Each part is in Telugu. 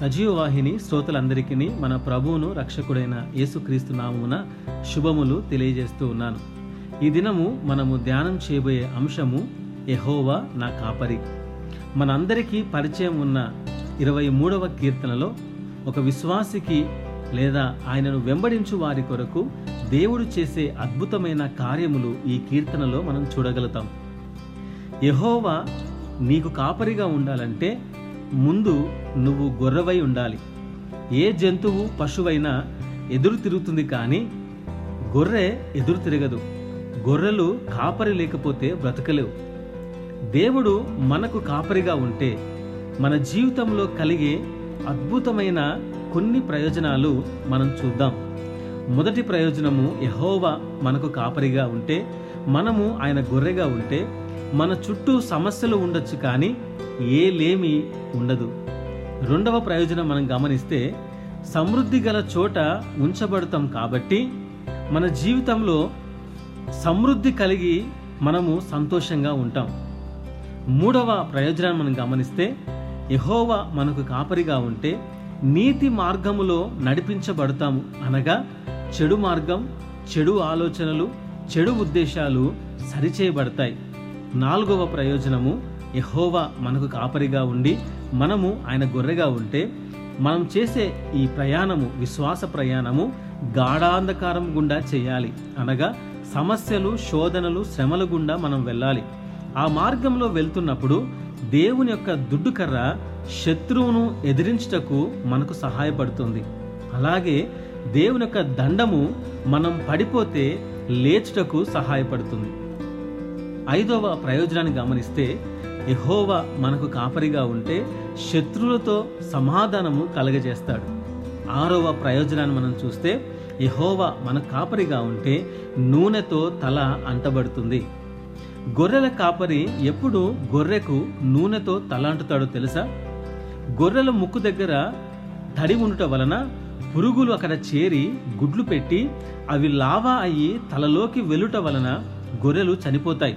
సజీవ వాహిని శ్రోతలందరికీ మన ప్రభువును రక్షకుడైన యేసుక్రీస్తు నామమున శుభములు తెలియజేస్తూ ఉన్నాను. ఈ దినము మనము ధ్యానం చేయబోయే అంశము ఎహోవా నా కాపరి. మనందరికీ పరిచయం ఉన్న ఇరవై మూడవ కీర్తనలో ఒక విశ్వాసికి లేదా ఆయనను వెంబడించు వారి కొరకు దేవుడు చేసే అద్భుతమైన కార్యములు ఈ కీర్తనలో మనం చూడగలుగుతాం. యహోవా నీకు కాపరిగా ఉండాలంటే ముందు నువ్వు గొర్రవై ఉండాలి. ఏ జంతువు పశువైనా ఎదురు తిరుగుతుంది కానీ గొర్రె ఎదురు తిరగదు. గొర్రెలు కాపరి లేకపోతే బ్రతకలేవు. దేవుడు మనకు కాపరిగా ఉంటే మన జీవితంలో కలిగే అద్భుతమైన కొన్ని ప్రయోజనాలు మనం చూద్దాం. మొదటి ప్రయోజనము యహోవా మనకు కాపరిగా ఉంటే మనము ఆయన గొర్రెగా ఉంటే మన చుట్టూ సమస్యలు ఉండొచ్చు కానీ ఏ లేమి ఉండదు. రెండవ ప్రయోజనం మనం గమనిస్తే సమృద్ధి గల చోట ఉంచబడతాం కాబట్టి మన జీవితంలో సమృద్ధి కలిగి మనము సంతోషంగా ఉంటాం. మూడవ ప్రయోజనాన్ని మనం గమనిస్తే యహోవా మనకు కాపరిగా ఉంటే నీతి మార్గములో నడిపించబడతాము అనగా చెడు మార్గం చెడు ఆలోచనలు చెడు ఉద్దేశాలు సరిచేయబడతాయి. నాలుగవ ప్రయోజనము యహోవా మనకు కాపరిగా ఉండి మనము ఆయన గొర్రెగా ఉంటే మనం చేసే ఈ ప్రయాణము విశ్వాస ప్రయాణము గాఢాంధకారం గుండా చేయాలి. అనగా సమస్యలు శోధనలు శ్రమల గుండా మనం వెళ్ళాలి. ఆ మార్గంలో వెళ్తున్నప్పుడు దేవుని యొక్క దుడ్డు కర్ర శత్రువును ఎదిరించుటకు మనకు సహాయపడుతుంది. అలాగే దేవుని యొక్క దండము మనం పడిపోతే లేచుటకు సహాయపడుతుంది. ఐదవ ప్రయోజనాన్ని గమనిస్తే యహోవా మనకు కాపరిగా ఉంటే శత్రువులతో సమాధానము కలగజేస్తాడు. ఆరవ ప్రయోజనాన్ని మనం చూస్తే యహోవా మన కాపరిగా ఉంటే నూనెతో తల అంటబడుతుంది. గొర్రెల కాపరి ఎప్పుడు గొర్రెకు నూనెతో తల అంటుతాడో తెలుసా? గొర్రెల ముక్కు దగ్గర తడి ఉండుట వలన పురుగులు అక్కడ చేరి గుడ్లు పెట్టి అవి లావా అయ్యి తలలోకి వెలుట వలన గొర్రెలు చనిపోతాయి.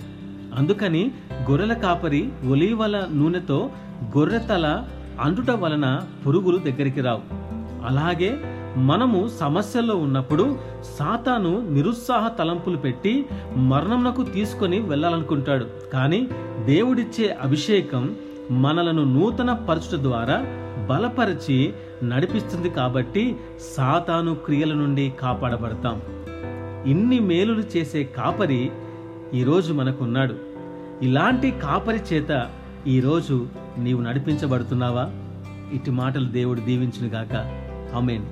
అందుకని గొర్రెల కాపరి ఒలీవల నూనెతో గొర్రె తల అంటుట వలన పురుగులు దగ్గరికి రావు. అలాగే మనము సమస్యల్లో ఉన్నప్పుడు సాతాను నిరుత్సాహ తలంపులు పెట్టి మరణంనకు తీసుకొని వెళ్ళాలనుకుంటాడు. కానీ దేవుడిచ్చే అభిషేకం మనలను నూతన పరచుట ద్వారా బలపరిచి నడిపిస్తుంది కాబట్టి సాతాను క్రియల నుండి కాపాడబడతాం. ఇన్ని మేలులు చేసే కాపరి ఈరోజు మనకున్నాడు. ఇలాంటి కాపరి చేత ఈరోజు నీవు నడిపించబడుతున్నావా? ఇటు మాటలు దేవుడు దీవించునుగాక. అమేన్